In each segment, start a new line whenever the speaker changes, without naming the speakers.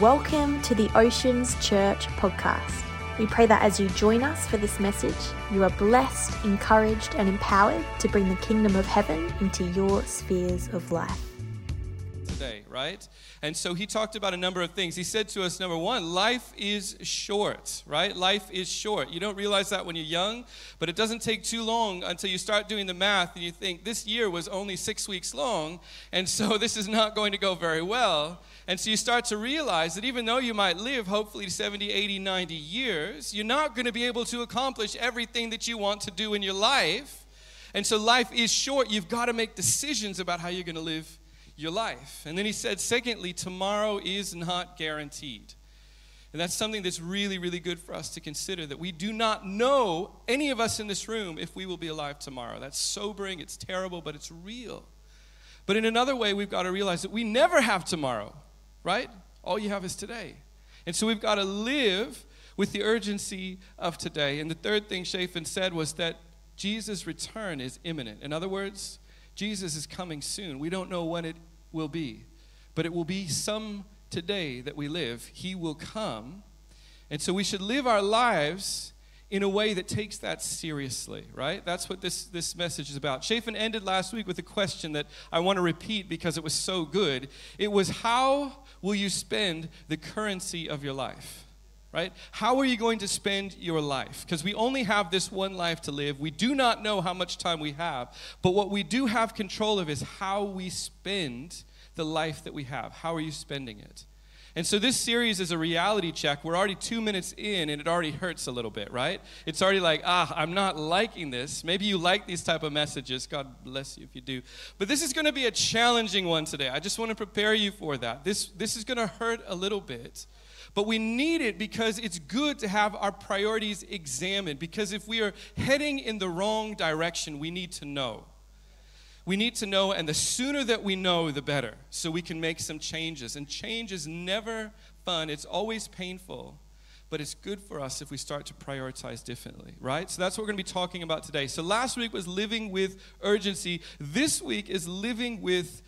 Welcome to the Oceans Church podcast. We pray that as you join us for this message, you are blessed, encouraged, and empowered to bring the kingdom of heaven into your spheres of life.
Right? And so he talked about a number of things. He said to us, number one, life is short, right? Life is short. You don't realize that when you're young, but it doesn't take too long until you start doing the math and you think this year was only six weeks long, and so this is not going to go very well. And so you start to realize that even though you might live hopefully 70, 80, 90 years, you're not going to be able to accomplish everything that you want to do in your life. And so life is short. You've got to make decisions about how you're going to live your life. And then he said, secondly, tomorrow is not guaranteed. And that's something that's really, really good for us to consider that we do not know, any of us in this room, if we will be alive tomorrow. That's sobering, it's terrible, but it's real. But in another way, we've got to realize that we never have tomorrow, right? All you have is today. And so we've got to live with the urgency of today. And the third thing Shafin said was that Jesus' return is imminent. In other words, Jesus is coming soon. We don't know when it will be. But it will be some today that we live. He will come. And so we should live our lives in a way that takes that seriously, right? That's what this, this message is about. Chafin ended last week with a question that I want to repeat because it was so good. It was, How will you spend the currency of your life? Right? How are you going to spend your life? Because we only have this one life to live. We do not know how much time we have, but what we do have control of is how we spend the life that we have. How are you spending it? And so this series is a reality check. We're already two minutes in, and it already hurts a little bit, right? It's already like, ah, I'm not liking this. Maybe you like these type of messages. God bless you if you do. But this is going to be a challenging one today. I just want to prepare you for that. This this is going to hurt a little bit. But we need it because it's good to have our priorities examined. Because if we are heading in the wrong direction, we need to know. We need to know, and the sooner that we know, the better, so we can make some changes. And change is never fun, it's always painful, but it's good for us if we start to prioritize differently, right? So that's what we're going to be talking about today. So last week was living with urgency, this week is living with,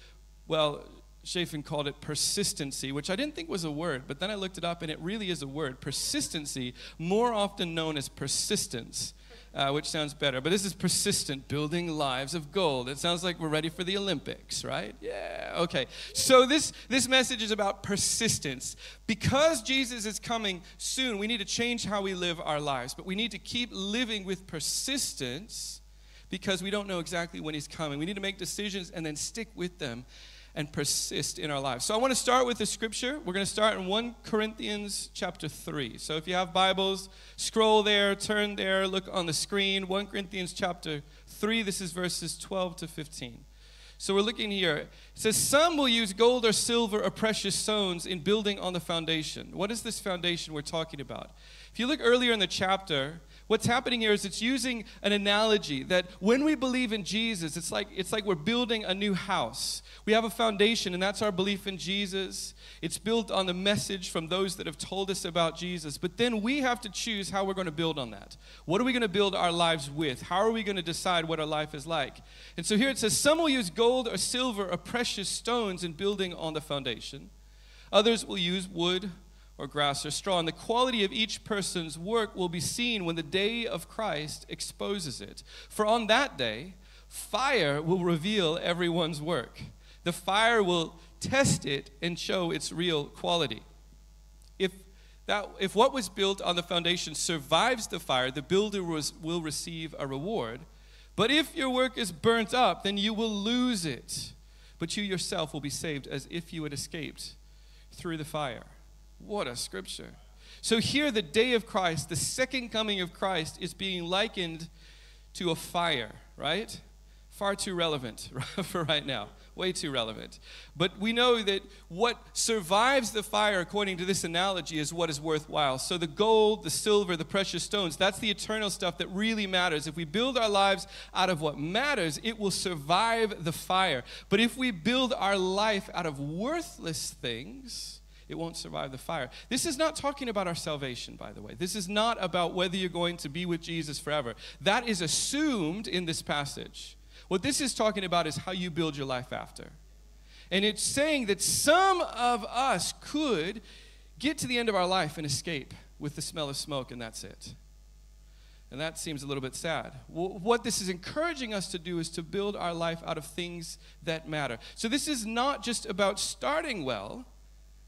well, Chafin called it persistency, which I didn't think was a word, but then I looked it up and it really is a word. Persistency, more often known as persistence, uh, which sounds better. But this is persistent, building lives of gold. It sounds like we're ready for the Olympics, right? Yeah, okay. So this, this message is about persistence. Because Jesus is coming soon, we need to change how we live our lives, but we need to keep living with persistence because we don't know exactly when he's coming. We need to make decisions and then stick with them and persist in our lives. So I want to start with the scripture. We're going to start in 1 Corinthians chapter 3. So if you have Bibles, scroll there, turn there, look on the screen. 1 Corinthians chapter 3, this is verses 12 to 15. So we're looking here. It says, Some will use gold or silver or precious stones in building on the foundation. What is this foundation we're talking about? If you look earlier in the chapter, What's happening here is it's using an analogy that when we believe in Jesus, it's like, it's like we're building a new house. We have a foundation, and that's our belief in Jesus. It's built on the message from those that have told us about Jesus. But then we have to choose how we're going to build on that. What are we going to build our lives with? How are we going to decide what our life is like? And so here it says, Some will use gold or silver or precious stones in building on the foundation. Others will use wood or grass or straw. And the quality of each person's work will be seen when the day of Christ exposes it. For on that day, fire will reveal everyone's work. The fire will test it and show its real quality. If, that, if what was built on the foundation survives the fire, the builder was, will receive a reward. But if your work is burnt up, then you will lose it. But you yourself will be saved as if you had escaped through the fire. What a scripture. So, here, the day of Christ, the second coming of Christ, is being likened to a fire, right? Far too relevant for right now. Way too relevant. But we know that what survives the fire, according to this analogy, is what is worthwhile. So, the gold, the silver, the precious stones, that's the eternal stuff that really matters. If we build our lives out of what matters, it will survive the fire. But if we build our life out of worthless things, it won't survive the fire. This is not talking about our salvation, by the way. This is not about whether you're going to be with Jesus forever. That is assumed in this passage. What this is talking about is how you build your life after. And it's saying that some of us could get to the end of our life and escape with the smell of smoke, and that's it. And that seems a little bit sad. What this is encouraging us to do is to build our life out of things that matter. So, this is not just about starting well,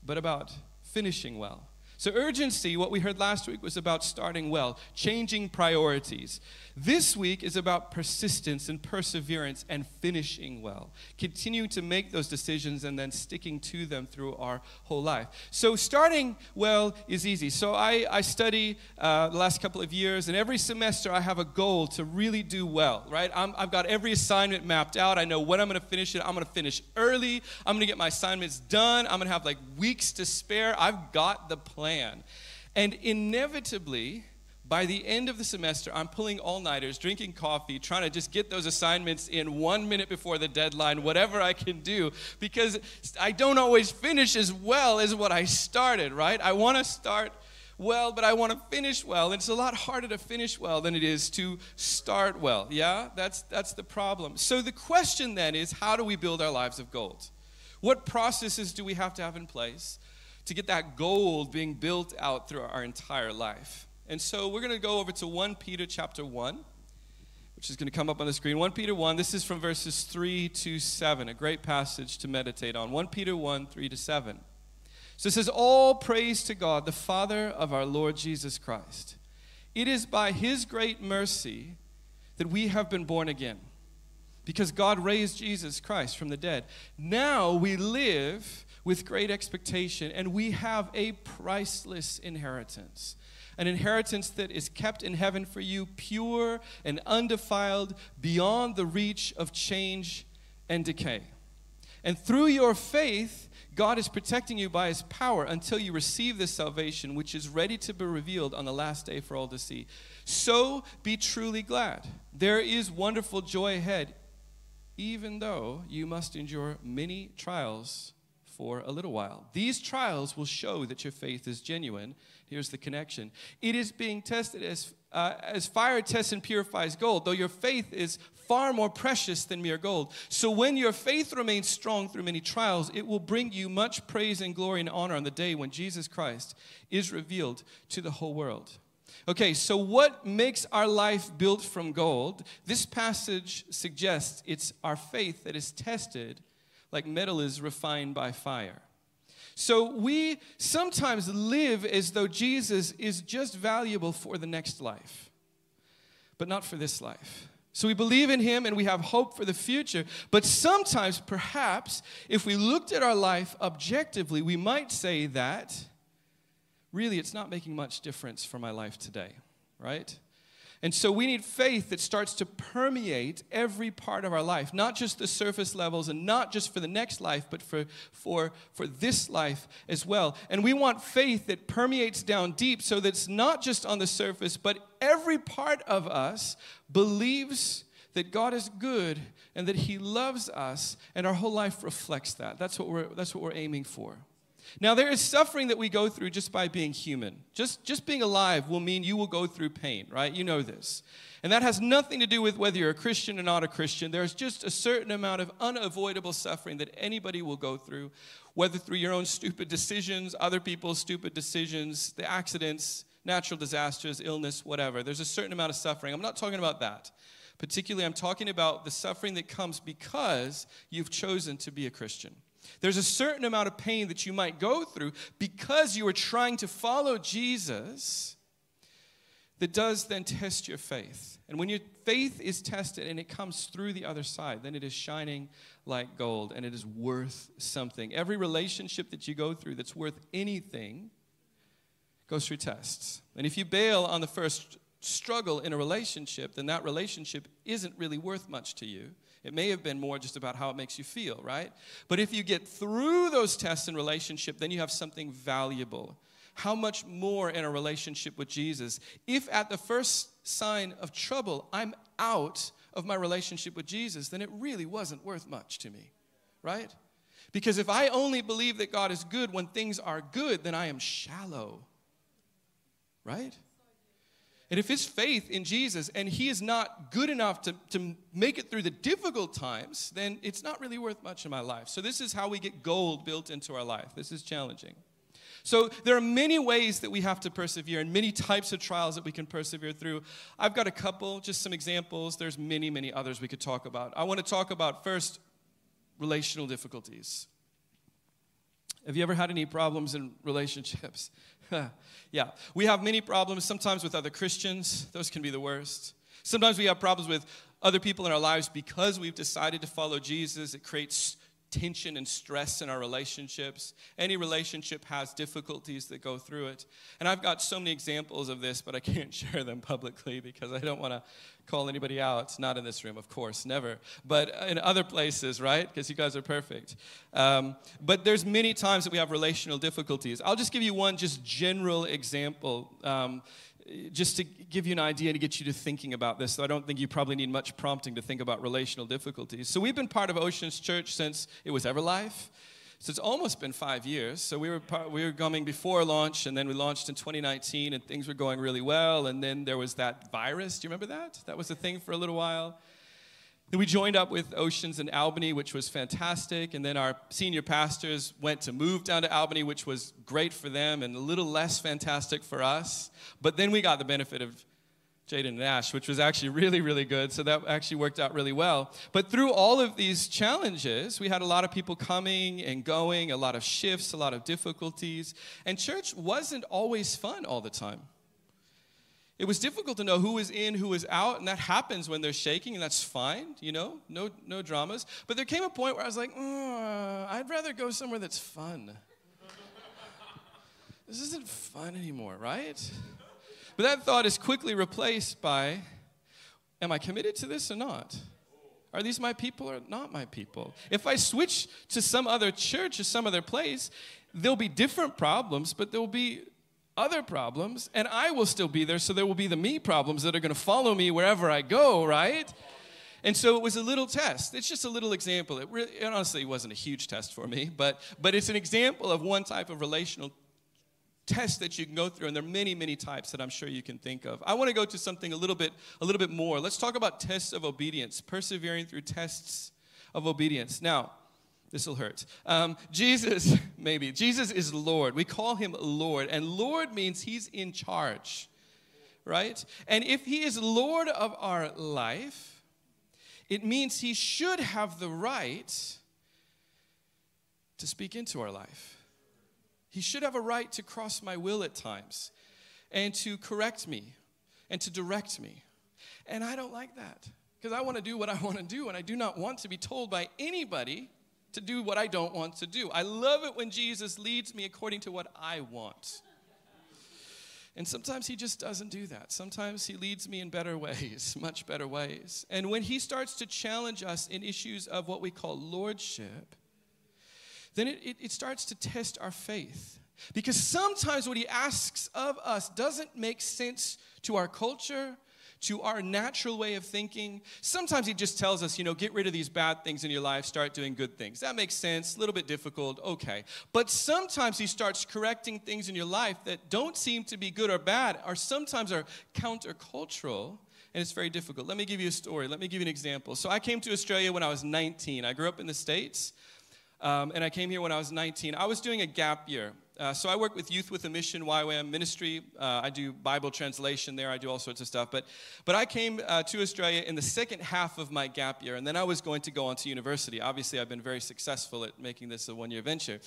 but about finishing well. So, urgency, what we heard last week, was about starting well, changing priorities. This week is about persistence and perseverance and finishing well, continuing to make those decisions and then sticking to them through our whole life. So, starting well is easy. So, I, I study uh, the last couple of years, and every semester I have a goal to really do well, right? i have got every assignment mapped out. I know when I'm going to finish it. I'm going to finish early. I'm going to get my assignments done. I'm going to have like weeks to spare. I've got the plan. And inevitably, by the end of the semester, I'm pulling all nighters, drinking coffee, trying to just get those assignments in one minute before the deadline, whatever I can do, because I don't always finish as well as what I started, right? I want to start well, but I want to finish well. And it's a lot harder to finish well than it is to start well. Yeah? That's, that's the problem. So the question then is how do we build our lives of gold? What processes do we have to have in place to get that gold being built out through our entire life? And so we're going to go over to 1 Peter chapter 1, which is going to come up on the screen. 1 Peter 1, this is from verses 3 to 7, a great passage to meditate on. 1 Peter 1, 3 to 7. So it says, All praise to God, the Father of our Lord Jesus Christ. It is by his great mercy that we have been born again, because God raised Jesus Christ from the dead. Now we live with great expectation, and we have a priceless inheritance an inheritance that is kept in heaven for you, pure and undefiled, beyond the reach of change and decay. And through your faith, God is protecting you by his power until you receive this salvation, which is ready to be revealed on the last day for all to see. So be truly glad. There is wonderful joy ahead, even though you must endure many trials for a little while. These trials will show that your faith is genuine. Here's the connection it is being tested as, uh, as fire tests and purifies gold, though your faith is far more precious than mere gold. So when your faith remains strong through many trials, it will bring you much praise and glory and honor on the day when Jesus Christ is revealed to the whole world. Okay, so what makes our life built from gold? This passage suggests it's our faith that is tested like metal is refined by fire. So we sometimes live as though Jesus is just valuable for the next life, but not for this life. So we believe in him and we have hope for the future. But sometimes, perhaps, if we looked at our life objectively, we might say that really it's not making much difference for my life today, right? And so we need faith that starts to permeate every part of our life, not just the surface levels and not just for the next life, but for, for, for this life as well. And we want faith that permeates down deep so that it's not just on the surface, but every part of us believes that God is good and that He loves us, and our whole life reflects that. That's what we're, that's what we're aiming for. Now, there is suffering that we go through just by being human. Just, just being alive will mean you will go through pain, right? You know this. And that has nothing to do with whether you're a Christian or not a Christian. There's just a certain amount of unavoidable suffering that anybody will go through, whether through your own stupid decisions, other people's stupid decisions, the accidents, natural disasters, illness, whatever. There's a certain amount of suffering. I'm not talking about that. Particularly, I'm talking about the suffering that comes because you've chosen to be a Christian. There's a certain amount of pain that you might go through because you are trying to follow Jesus that does then test your faith. And when your faith is tested and it comes through the other side, then it is shining like gold and it is worth something. Every relationship that you go through that's worth anything goes through tests. And if you bail on the first struggle in a relationship, then that relationship isn't really worth much to you. It may have been more just about how it makes you feel, right? But if you get through those tests in relationship, then you have something valuable. How much more in a relationship with Jesus? If at the first sign of trouble, I'm out of my relationship with Jesus, then it really wasn't worth much to me, right? Because if I only believe that God is good when things are good, then I am shallow, right? And if his faith in Jesus and he is not good enough to, to make it through the difficult times, then it's not really worth much in my life. So, this is how we get gold built into our life. This is challenging. So there are many ways that we have to persevere and many types of trials that we can persevere through. I've got a couple, just some examples. There's many, many others we could talk about. I want to talk about first relational difficulties. Have you ever had any problems in relationships? yeah, we have many problems sometimes with other Christians. Those can be the worst. Sometimes we have problems with other people in our lives because we've decided to follow Jesus. It creates tension and stress in our relationships. Any relationship has difficulties that go through it. And I've got so many examples of this, but I can't share them publicly because I don't want to call anybody out. Not in this room, of course, never. But in other places, right? Because you guys are perfect. Um, but there's many times that we have relational difficulties. I'll just give you one just general example. Um, just to give you an idea to get you to thinking about this, I don't think you probably need much prompting to think about relational difficulties. So we've been part of Oceans Church since it was Everlife. So it's almost been five years. So we were part, we were coming before launch, and then we launched in 2019, and things were going really well. And then there was that virus. Do you remember that? That was a thing for a little while. Then we joined up with Oceans in Albany, which was fantastic. And then our senior pastors went to move down to Albany, which was great for them and a little less fantastic for us. But then we got the benefit of Jaden and Ash, which was actually really, really good. So that actually worked out really well. But through all of these challenges, we had a lot of people coming and going, a lot of shifts, a lot of difficulties. And church wasn't always fun all the time. It was difficult to know who was in, who was out, and that happens when they're shaking, and that's fine, you know, no, no dramas. But there came a point where I was like, oh, I'd rather go somewhere that's fun. this isn't fun anymore, right? But that thought is quickly replaced by, am I committed to this or not? Are these my people or not my people? If I switch to some other church or some other place, there'll be different problems, but there'll be other problems, and I will still be there, so there will be the me problems that are going to follow me wherever I go, right? And so it was a little test. It's just a little example. It, really, it honestly wasn't a huge test for me, but, but it's an example of one type of relational test that you can go through and there are many many types that i'm sure you can think of i want to go to something a little bit a little bit more let's talk about tests of obedience persevering through tests of obedience now this will hurt. Um, Jesus, maybe. Jesus is Lord. We call him Lord. And Lord means he's in charge, right? And if he is Lord of our life, it means he should have the right to speak into our life. He should have a right to cross my will at times and to correct me and to direct me. And I don't like that because I want to do what I want to do, and I do not want to be told by anybody to do what I don't want to do. I love it when Jesus leads me according to what I want. And sometimes he just doesn't do that. Sometimes he leads me in better ways, much better ways. And when he starts to challenge us in issues of what we call lordship, then it, it, it, starts to test our faith. Because sometimes what he asks of us doesn't make sense to our culture, to our natural way of thinking. Sometimes he just tells us, you know, get rid of these bad things in your life, start doing good things. That makes sense, a little bit difficult, okay. But sometimes he starts correcting things in your life that don't seem to be good or bad, or sometimes are countercultural and it's very difficult. Let me give you a story. Let me give you an example. So I came to Australia when I was 19. I grew up in the States, um, and I came here when I was 19. I was doing a gap year. Uh, so I work with Youth with a Mission YWAM ministry. Uh, I do Bible translation there. I do all sorts of stuff. But, but I came uh, to Australia in the second half of my gap year, and then I was going to go on to university. Obviously, I've been very successful at making this a one-year venture.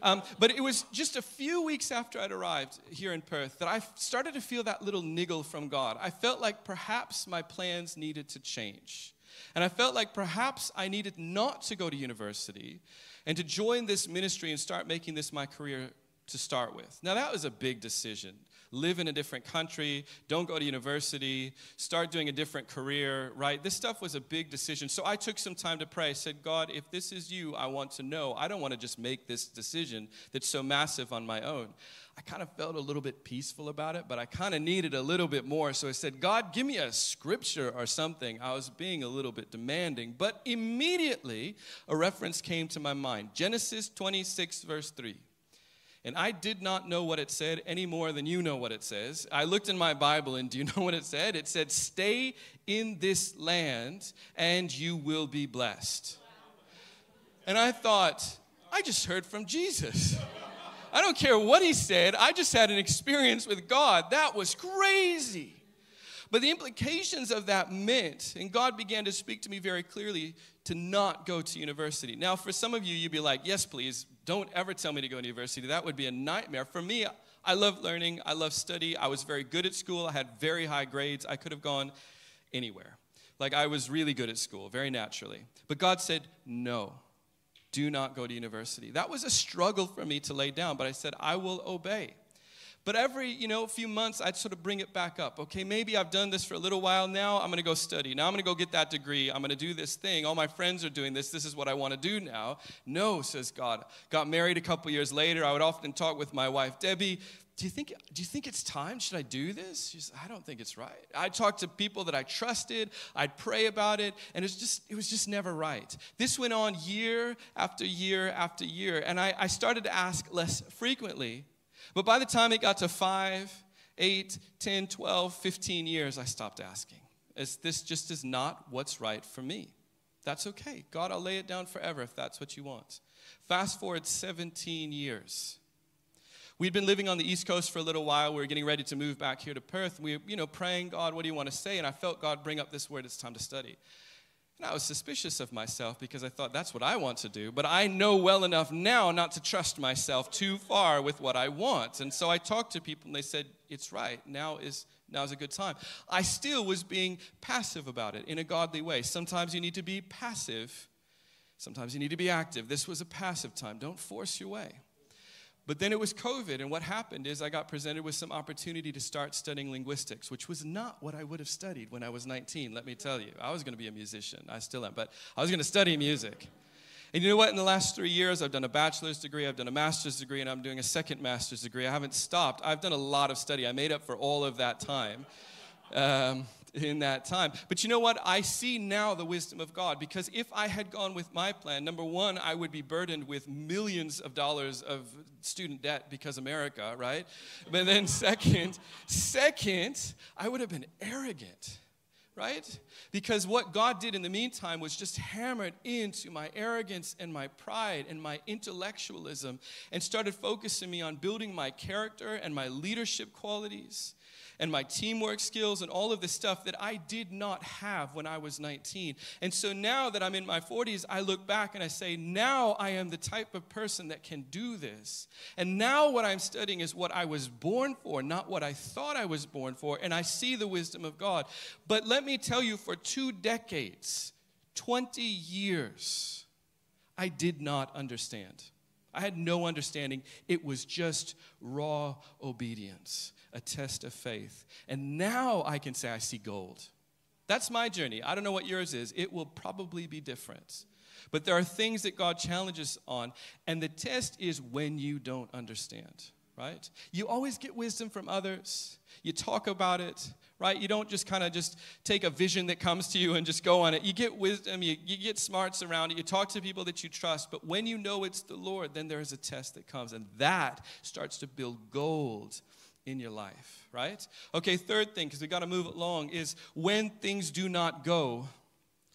Um, but it was just a few weeks after I'd arrived here in Perth that I started to feel that little niggle from God. I felt like perhaps my plans needed to change. And I felt like perhaps I needed not to go to university and to join this ministry and start making this my career to start with. Now, that was a big decision. Live in a different country, don't go to university, start doing a different career, right? This stuff was a big decision. So I took some time to pray. I said, God, if this is you, I want to know. I don't want to just make this decision that's so massive on my own. I kind of felt a little bit peaceful about it, but I kind of needed a little bit more. So I said, God, give me a scripture or something. I was being a little bit demanding. But immediately, a reference came to my mind Genesis 26, verse 3. And I did not know what it said any more than you know what it says. I looked in my Bible, and do you know what it said? It said, Stay in this land, and you will be blessed. And I thought, I just heard from Jesus. I don't care what he said. I just had an experience with God. That was crazy. But the implications of that meant, and God began to speak to me very clearly to not go to university. Now, for some of you, you'd be like, yes, please, don't ever tell me to go to university. That would be a nightmare. For me, I love learning, I love study. I was very good at school, I had very high grades. I could have gone anywhere. Like, I was really good at school, very naturally. But God said, no, do not go to university. That was a struggle for me to lay down, but I said, I will obey. But every, you know, few months, I'd sort of bring it back up. Okay, maybe I've done this for a little while now. I'm going to go study. Now I'm going to go get that degree. I'm going to do this thing. All my friends are doing this. This is what I want to do now. No, says God. Got married a couple years later. I would often talk with my wife, Debbie. Do you think, do you think it's time? Should I do this? She's, I don't think it's right. I'd talk to people that I trusted. I'd pray about it, and it was just, it was just never right. This went on year after year after year, and I, I started to ask less frequently but by the time it got to five, eight, 10, 12, 15 years, I stopped asking. As this just is not what's right for me. That's okay. God, I'll lay it down forever if that's what you want. Fast forward 17 years. We'd been living on the East Coast for a little while. We were getting ready to move back here to Perth. We were, you know, praying, God, what do you want to say? And I felt God bring up this word, it's time to study. And I was suspicious of myself because I thought that's what I want to do. But I know well enough now not to trust myself too far with what I want. And so I talked to people and they said, it's right. Now is now's a good time. I still was being passive about it in a godly way. Sometimes you need to be passive. Sometimes you need to be active. This was a passive time. Don't force your way. But then it was COVID, and what happened is I got presented with some opportunity to start studying linguistics, which was not what I would have studied when I was 19, let me tell you. I was going to be a musician, I still am, but I was going to study music. And you know what? In the last three years, I've done a bachelor's degree, I've done a master's degree, and I'm doing a second master's degree. I haven't stopped. I've done a lot of study. I made up for all of that time. Um, in that time. But you know what? I see now the wisdom of God because if I had gone with my plan, number one, I would be burdened with millions of dollars of student debt because America, right? But then second, second, I would have been arrogant right? Because what God did in the meantime was just hammered into my arrogance and my pride and my intellectualism and started focusing me on building my character and my leadership qualities and my teamwork skills and all of the stuff that I did not have when I was 19. And so now that I'm in my 40s, I look back and I say, now I am the type of person that can do this. And now what I'm studying is what I was born for, not what I thought I was born for. And I see the wisdom of God. But let me tell you, for two decades, 20 years, I did not understand. I had no understanding. It was just raw obedience a test of faith. And now I can say, I see gold. That's my journey. I don't know what yours is. It will probably be different. But there are things that God challenges on, and the test is when you don't understand, right? You always get wisdom from others. You talk about it, right? You don't just kind of just take a vision that comes to you and just go on it. You get wisdom, you, you get smarts around it, you talk to people that you trust, but when you know it's the Lord, then there is a test that comes, and that starts to build gold in your life, right? Okay, third thing, because we got to move along, is when things do not go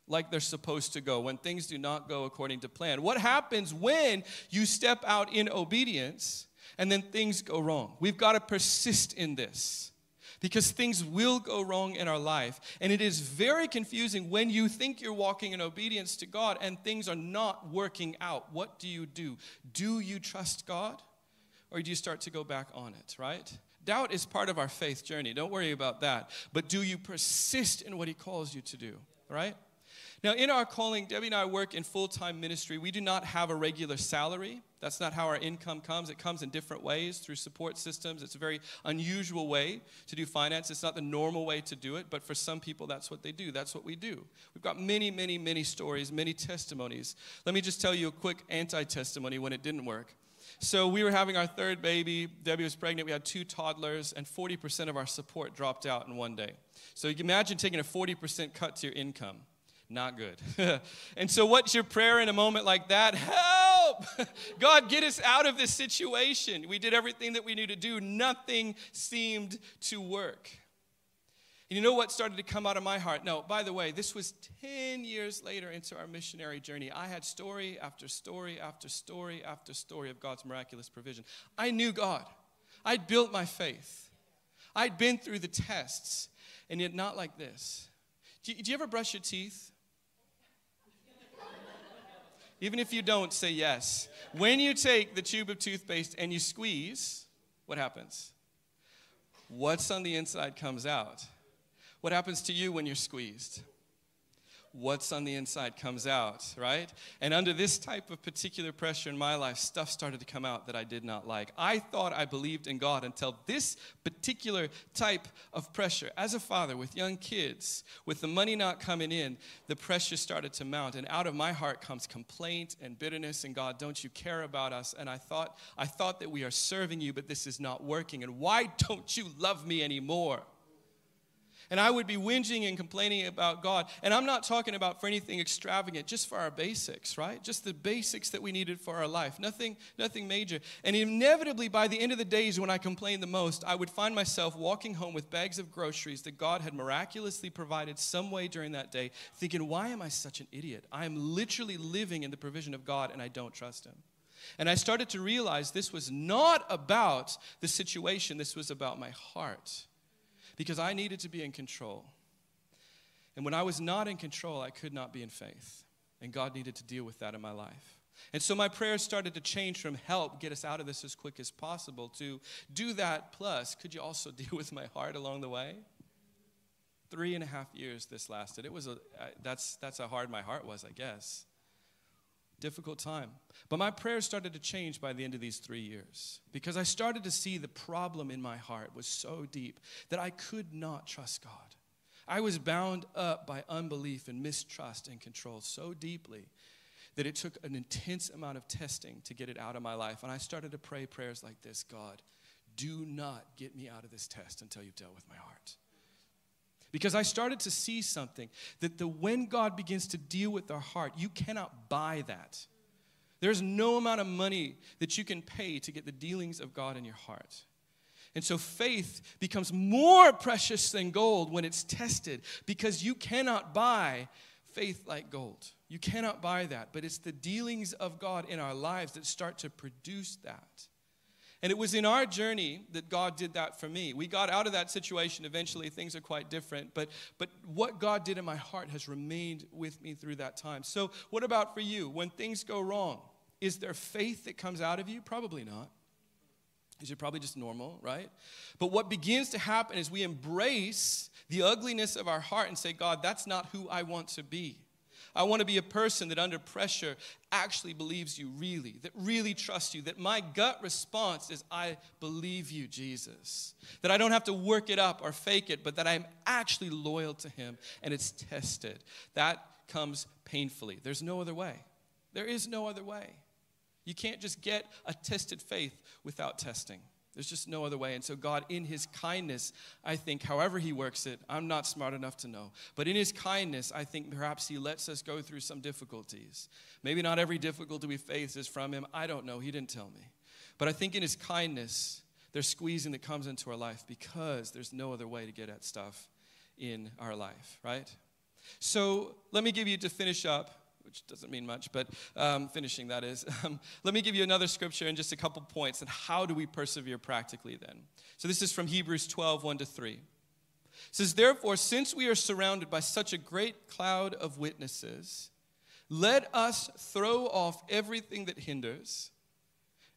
like they're supposed to go, when things do not go according to plan. What happens when you step out in obedience and then things go wrong? We've got to persist in this because things will go wrong in our life. And it is very confusing when you think you're walking in obedience to God and things are not working out. What do you do? Do you trust God? Or do you start to go back on it, right? Doubt is part of our faith journey. Don't worry about that. But do you persist in what He calls you to do, right? Now, in our calling, Debbie and I work in full time ministry. We do not have a regular salary. That's not how our income comes. It comes in different ways through support systems. It's a very unusual way to do finance. It's not the normal way to do it, but for some people, that's what they do. That's what we do. We've got many, many, many stories, many testimonies. Let me just tell you a quick anti testimony when it didn't work. So we were having our third baby. Debbie was pregnant. We had two toddlers, and 40% of our support dropped out in one day. So you can imagine taking a 40% cut to your income. Not good. and so, what's your prayer in a moment like that? Help! God, get us out of this situation. We did everything that we knew to do, nothing seemed to work. And you know what started to come out of my heart? No, by the way, this was 10 years later into our missionary journey. I had story after story after story after story of God's miraculous provision. I knew God, I'd built my faith, I'd been through the tests, and yet not like this. Do you, do you ever brush your teeth? Even if you don't, say yes. When you take the tube of toothpaste and you squeeze, what happens? What's on the inside comes out. What happens to you when you're squeezed? What's on the inside comes out, right? And under this type of particular pressure in my life, stuff started to come out that I did not like. I thought I believed in God until this particular type of pressure. As a father with young kids, with the money not coming in, the pressure started to mount. And out of my heart comes complaint and bitterness and God, don't you care about us? And I thought, I thought that we are serving you, but this is not working. And why don't you love me anymore? And I would be whinging and complaining about God. And I'm not talking about for anything extravagant, just for our basics, right? Just the basics that we needed for our life. Nothing, nothing major. And inevitably, by the end of the days when I complained the most, I would find myself walking home with bags of groceries that God had miraculously provided some way during that day, thinking, why am I such an idiot? I am literally living in the provision of God and I don't trust Him. And I started to realize this was not about the situation, this was about my heart because I needed to be in control. And when I was not in control, I could not be in faith. And God needed to deal with that in my life. And so my prayers started to change from help, get us out of this as quick as possible, to do that plus, could you also deal with my heart along the way? Three and a half years this lasted. It was a, that's, that's how hard my heart was, I guess difficult time. But my prayers started to change by the end of these three years because I started to see the problem in my heart was so deep that I could not trust God. I was bound up by unbelief and mistrust and control so deeply that it took an intense amount of testing to get it out of my life. And I started to pray prayers like this God, do not get me out of this test until you've dealt with my heart. Because I started to see something that the when God begins to deal with our heart, you cannot buy that. There's no amount of money that you can pay to get the dealings of God in your heart. And so faith becomes more precious than gold when it's tested because you cannot buy faith like gold. You cannot buy that, but it's the dealings of God in our lives that start to produce that. And it was in our journey that God did that for me. We got out of that situation eventually. Things are quite different. But, but what God did in my heart has remained with me through that time. So, what about for you? When things go wrong, is there faith that comes out of you? Probably not. Is it probably just normal, right? But what begins to happen is we embrace the ugliness of our heart and say, God, that's not who I want to be. I want to be a person that under pressure actually believes you really, that really trusts you, that my gut response is, I believe you, Jesus. That I don't have to work it up or fake it, but that I'm actually loyal to Him and it's tested. That comes painfully. There's no other way. There is no other way. You can't just get a tested faith without testing. There's just no other way. And so, God, in His kindness, I think, however He works it, I'm not smart enough to know. But in His kindness, I think perhaps He lets us go through some difficulties. Maybe not every difficulty we face is from Him. I don't know. He didn't tell me. But I think in His kindness, there's squeezing that comes into our life because there's no other way to get at stuff in our life, right? So, let me give you to finish up which doesn't mean much, but um, finishing that is. Um, let me give you another scripture and just a couple points. And how do we persevere practically then? So this is from Hebrews 12, 1 to 3. It says, Therefore, since we are surrounded by such a great cloud of witnesses, let us throw off everything that hinders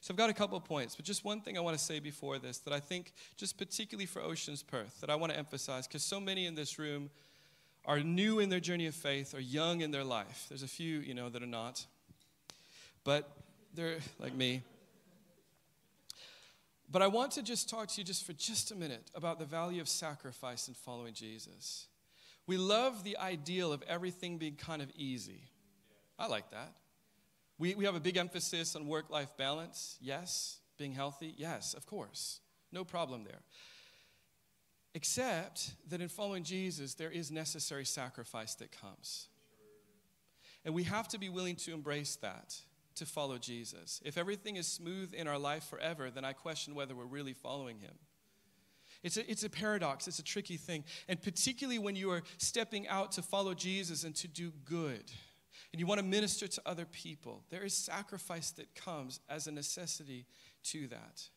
So I've got a couple of points, but just one thing I want to say before this that I think, just particularly for Oceans Perth, that I want to emphasize, because so many in this room are new in their journey of faith or young in their life. There's a few, you know, that are not, but they're like me. But I want to just talk to you just for just a minute about the value of sacrifice in following Jesus. We love the ideal of everything being kind of easy. I like that. We, we have a big emphasis on work life balance. Yes. Being healthy. Yes, of course. No problem there. Except that in following Jesus, there is necessary sacrifice that comes. And we have to be willing to embrace that to follow Jesus. If everything is smooth in our life forever, then I question whether we're really following him. It's a, it's a paradox, it's a tricky thing. And particularly when you are stepping out to follow Jesus and to do good, and you want to minister to other people, there is sacrifice that comes as a necessity to that.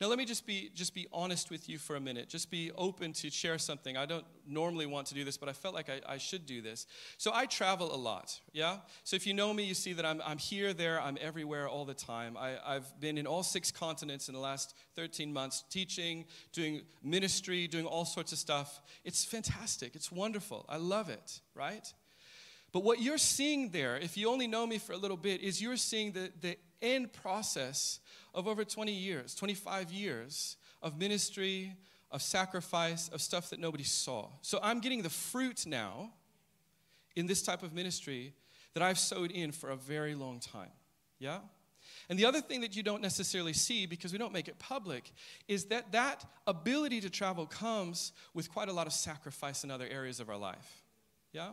Now, let me just be, just be honest with you for a minute. Just be open to share something. I don't normally want to do this, but I felt like I, I should do this. So, I travel a lot, yeah? So, if you know me, you see that I'm, I'm here, there, I'm everywhere all the time. I, I've been in all six continents in the last 13 months, teaching, doing ministry, doing all sorts of stuff. It's fantastic, it's wonderful. I love it, right? But what you're seeing there, if you only know me for a little bit, is you're seeing the, the end process of over 20 years, 25 years of ministry, of sacrifice, of stuff that nobody saw. So I'm getting the fruit now in this type of ministry that I've sowed in for a very long time. Yeah? And the other thing that you don't necessarily see because we don't make it public is that that ability to travel comes with quite a lot of sacrifice in other areas of our life. Yeah?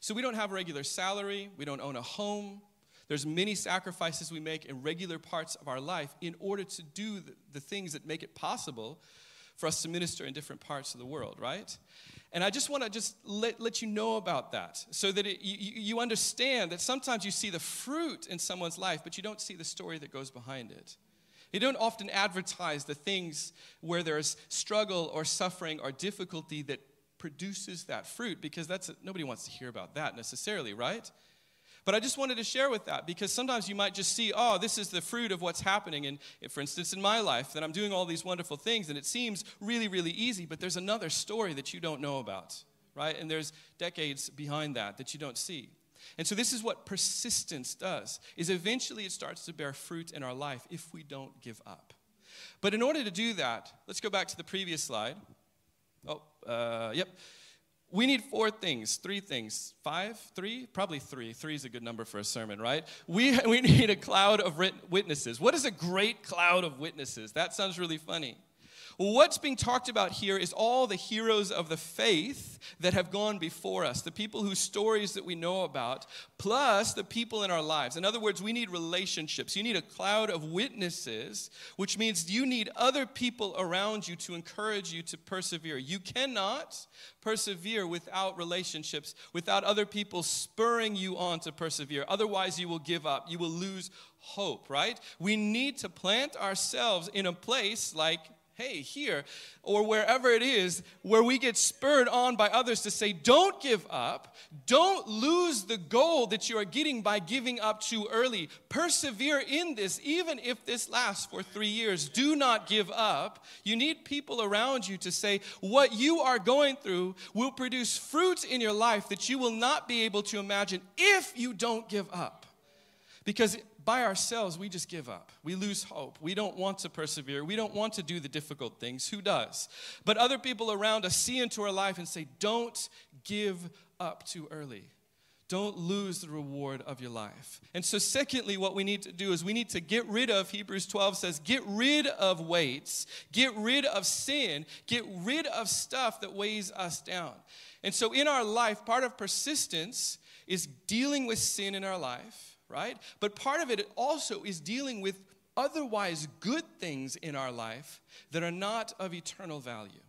So we don't have a regular salary, we don't own a home, there's many sacrifices we make in regular parts of our life in order to do the, the things that make it possible for us to minister in different parts of the world, right? And I just want to just let, let you know about that so that it, you, you understand that sometimes you see the fruit in someone's life, but you don't see the story that goes behind it. You don't often advertise the things where there's struggle or suffering or difficulty that produces that fruit because that's a, nobody wants to hear about that necessarily, right? But I just wanted to share with that because sometimes you might just see, oh, this is the fruit of what's happening. And for instance, in my life, that I'm doing all these wonderful things and it seems really, really easy, but there's another story that you don't know about, right? And there's decades behind that that you don't see. And so this is what persistence does is eventually it starts to bear fruit in our life if we don't give up. But in order to do that, let's go back to the previous slide. Uh, yep. We need four things, three things, five, three, probably three. Three is a good number for a sermon, right? We, we need a cloud of witnesses. What is a great cloud of witnesses? That sounds really funny. What's being talked about here is all the heroes of the faith that have gone before us, the people whose stories that we know about, plus the people in our lives. In other words, we need relationships. You need a cloud of witnesses, which means you need other people around you to encourage you to persevere. You cannot persevere without relationships, without other people spurring you on to persevere. Otherwise, you will give up. You will lose hope, right? We need to plant ourselves in a place like hey, here, or wherever it is, where we get spurred on by others to say, don't give up. Don't lose the goal that you are getting by giving up too early. Persevere in this, even if this lasts for three years. Do not give up. You need people around you to say, what you are going through will produce fruit in your life that you will not be able to imagine if you don't give up. Because by ourselves, we just give up. We lose hope. We don't want to persevere. We don't want to do the difficult things. Who does? But other people around us see into our life and say, don't give up too early. Don't lose the reward of your life. And so, secondly, what we need to do is we need to get rid of, Hebrews 12 says, get rid of weights, get rid of sin, get rid of stuff that weighs us down. And so, in our life, part of persistence is dealing with sin in our life right? But part of it also is dealing with otherwise good things in our life that are not of eternal value.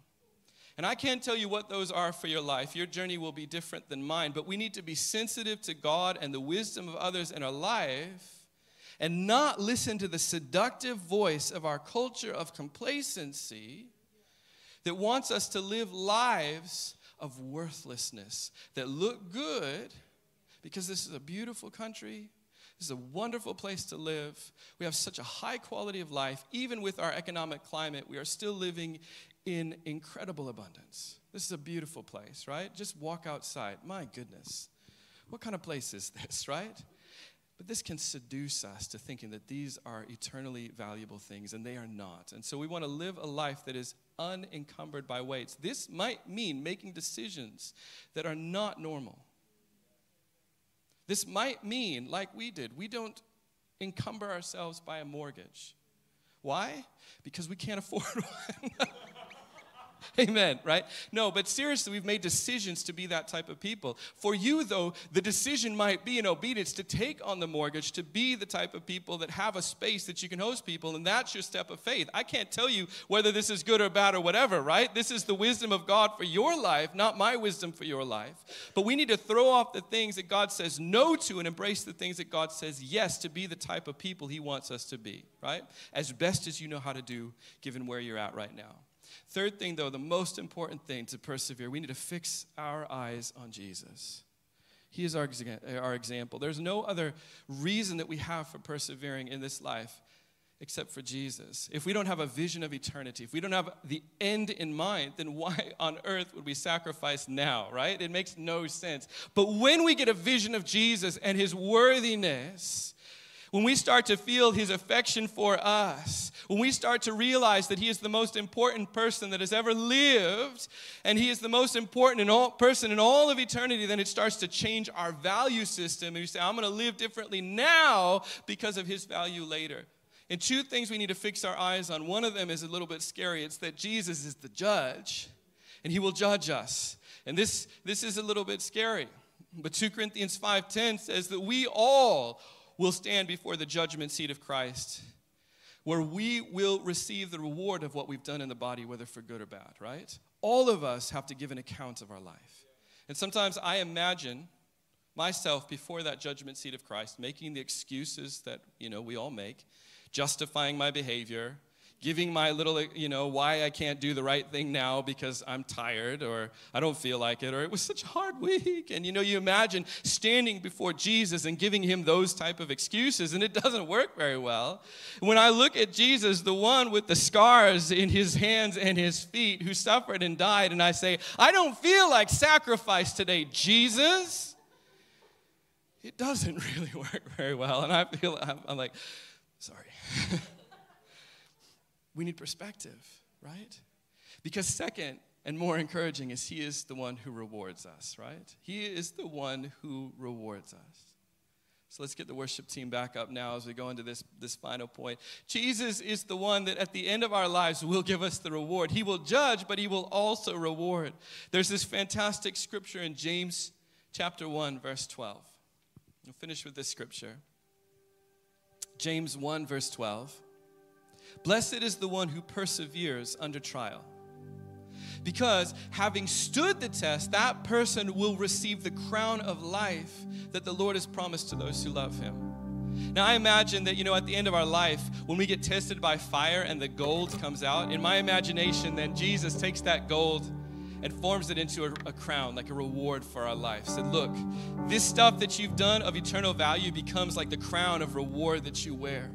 And I can't tell you what those are for your life. Your journey will be different than mine, but we need to be sensitive to God and the wisdom of others in our life and not listen to the seductive voice of our culture of complacency that wants us to live lives of worthlessness that look good because this is a beautiful country this is a wonderful place to live. We have such a high quality of life. Even with our economic climate, we are still living in incredible abundance. This is a beautiful place, right? Just walk outside. My goodness. What kind of place is this, right? But this can seduce us to thinking that these are eternally valuable things, and they are not. And so we want to live a life that is unencumbered by weights. This might mean making decisions that are not normal. This might mean, like we did, we don't encumber ourselves by a mortgage. Why? Because we can't afford one. Amen, right? No, but seriously, we've made decisions to be that type of people. For you, though, the decision might be in obedience to take on the mortgage, to be the type of people that have a space that you can host people, and that's your step of faith. I can't tell you whether this is good or bad or whatever, right? This is the wisdom of God for your life, not my wisdom for your life. But we need to throw off the things that God says no to and embrace the things that God says yes to be the type of people He wants us to be, right? As best as you know how to do, given where you're at right now. Third thing, though, the most important thing to persevere, we need to fix our eyes on Jesus. He is our, our example. There's no other reason that we have for persevering in this life except for Jesus. If we don't have a vision of eternity, if we don't have the end in mind, then why on earth would we sacrifice now, right? It makes no sense. But when we get a vision of Jesus and his worthiness, when we start to feel his affection for us, when we start to realize that he is the most important person that has ever lived, and he is the most important in all, person in all of eternity, then it starts to change our value system. And we say, I'm going to live differently now because of his value later. And two things we need to fix our eyes on. One of them is a little bit scary. It's that Jesus is the judge, and he will judge us. And this, this is a little bit scary. But 2 Corinthians 5:10 says that we all will stand before the judgment seat of Christ, where we will receive the reward of what we've done in the body, whether for good or bad, right? All of us have to give an account of our life. And sometimes I imagine myself before that judgment seat of Christ, making the excuses that, you know, we all make, justifying my behavior, giving my little, you know, why I can't do the right thing now because I'm tired or I don't feel like it or it was such a hard week. And you know, you imagine standing before Jesus and giving him those type of excuses and it doesn't work very well. When I look at Jesus, the one with the scars in his hands and his feet who suffered and died and I say, "I don't feel like sacrifice today, Jesus." It doesn't really work very well and I feel I'm, I'm like, sorry. we need perspective, right? Because, second, and more encouraging, is He is the one who rewards us, right? He is the one who rewards us. So let's get the worship team back up now as we go into this, this final point. Jesus is the one that at the end of our lives will give us the reward. He will judge, but He will also reward. There's this fantastic scripture in James chapter 1, verse 12. We'll finish with this scripture. James 1, verse 12. Blessed is the one who perseveres under trial. Because having stood the test, that person will receive the crown of life that the Lord has promised to those who love him. Now, I imagine that, you know, at the end of our life, when we get tested by fire and the gold comes out, in my imagination, then Jesus takes that gold and forms it into a, a, crown, like a reward for our life. Said, look, this stuff that you've done of eternal value becomes like the crown of reward that you wear.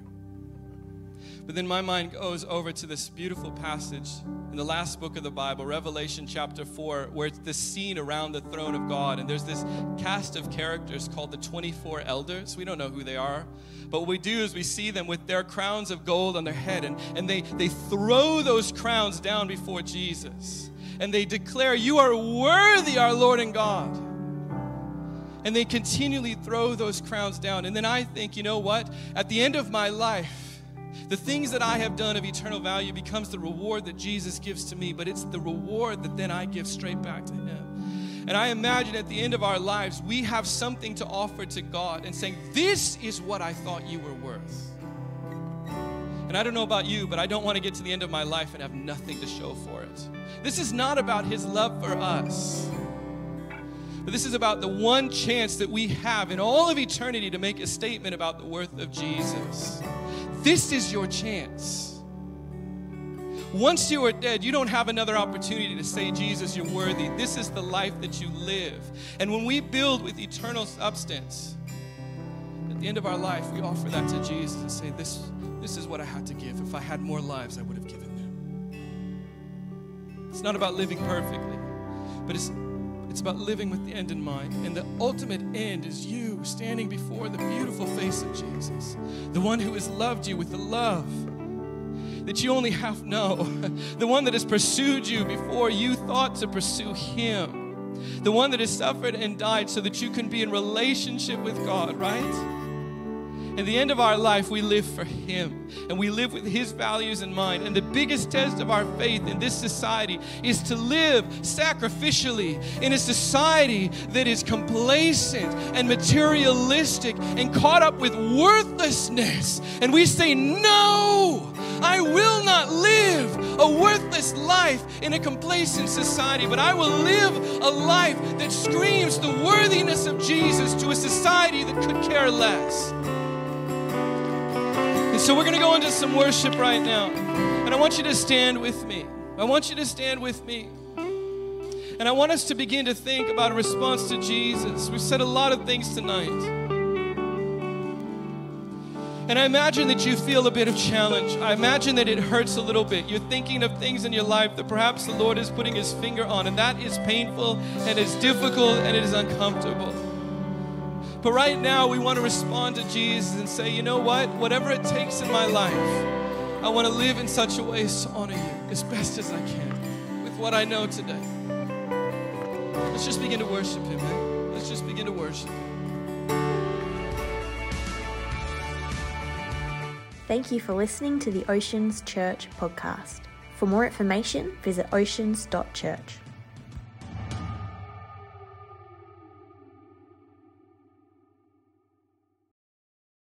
But then my mind goes over to this beautiful passage in the last book of the Bible, Revelation chapter 4, where it's this scene around the throne of God. And there's this cast of characters called the 24 elders. We don't know who they are. But what we do is we see them with their crowns of gold on their head, and, and they, they throw those crowns down before Jesus. And they declare, You are worthy, our Lord and God and they continually throw those crowns down. And then I think, you know what? At the end of my life, the things that I have done of eternal value becomes the reward that Jesus gives to me, but it's the reward that then I give straight back to Him. And I imagine at the end of our lives, we have something to offer to God and saying, This is what I thought you were worth. And I don't know about you, but I don't want to get to the end of my life and have nothing to show for it. This is not about His love for us. But this is about the one chance that we have in all of eternity to make a statement about the worth of Jesus. This is your chance. Once you are dead, you don't have another opportunity to say, Jesus, you're worthy. This is the life that you live. And when we build with eternal substance, at the end of our life, we offer that to Jesus and say, This, this is what I had to give. If I had more lives, I would have given them. It's not about living perfectly, but it's It's about living with the end in mind. And the ultimate end is you standing before the beautiful face of Jesus, the one who has loved you with the love that you only half know, the one that has pursued you before you thought to pursue him, the one that has suffered and died so that you can be in relationship with God, right? At the end of our life, we live for Him and we live with His values in mind. And the biggest test of our faith in this society is to live sacrificially in a society that is complacent and materialistic and caught up with worthlessness. And we say, No, I will not live a worthless life in a complacent society, but I will live a life that screams the worthiness of Jesus to a society that could care less. And so we're going to go into some worship right now. And I want you to stand with me. I want you to stand with me. And I want us to begin to think about a response to Jesus. We've said a lot of things tonight. And I imagine that you feel a bit of challenge. I imagine that it hurts a little bit. You're thinking of things in your life that perhaps the Lord is putting his finger on, and that is painful and it's difficult and it is uncomfortable. But right now, we want to respond to Jesus and say, you know what? Whatever it takes in my life, I want to live in such a way as to honor you as best as I can with what I know today. Let's just begin to worship Him, man. Let's just begin to worship
Thank you for listening to the Oceans Church podcast. For more information, visit oceans.church.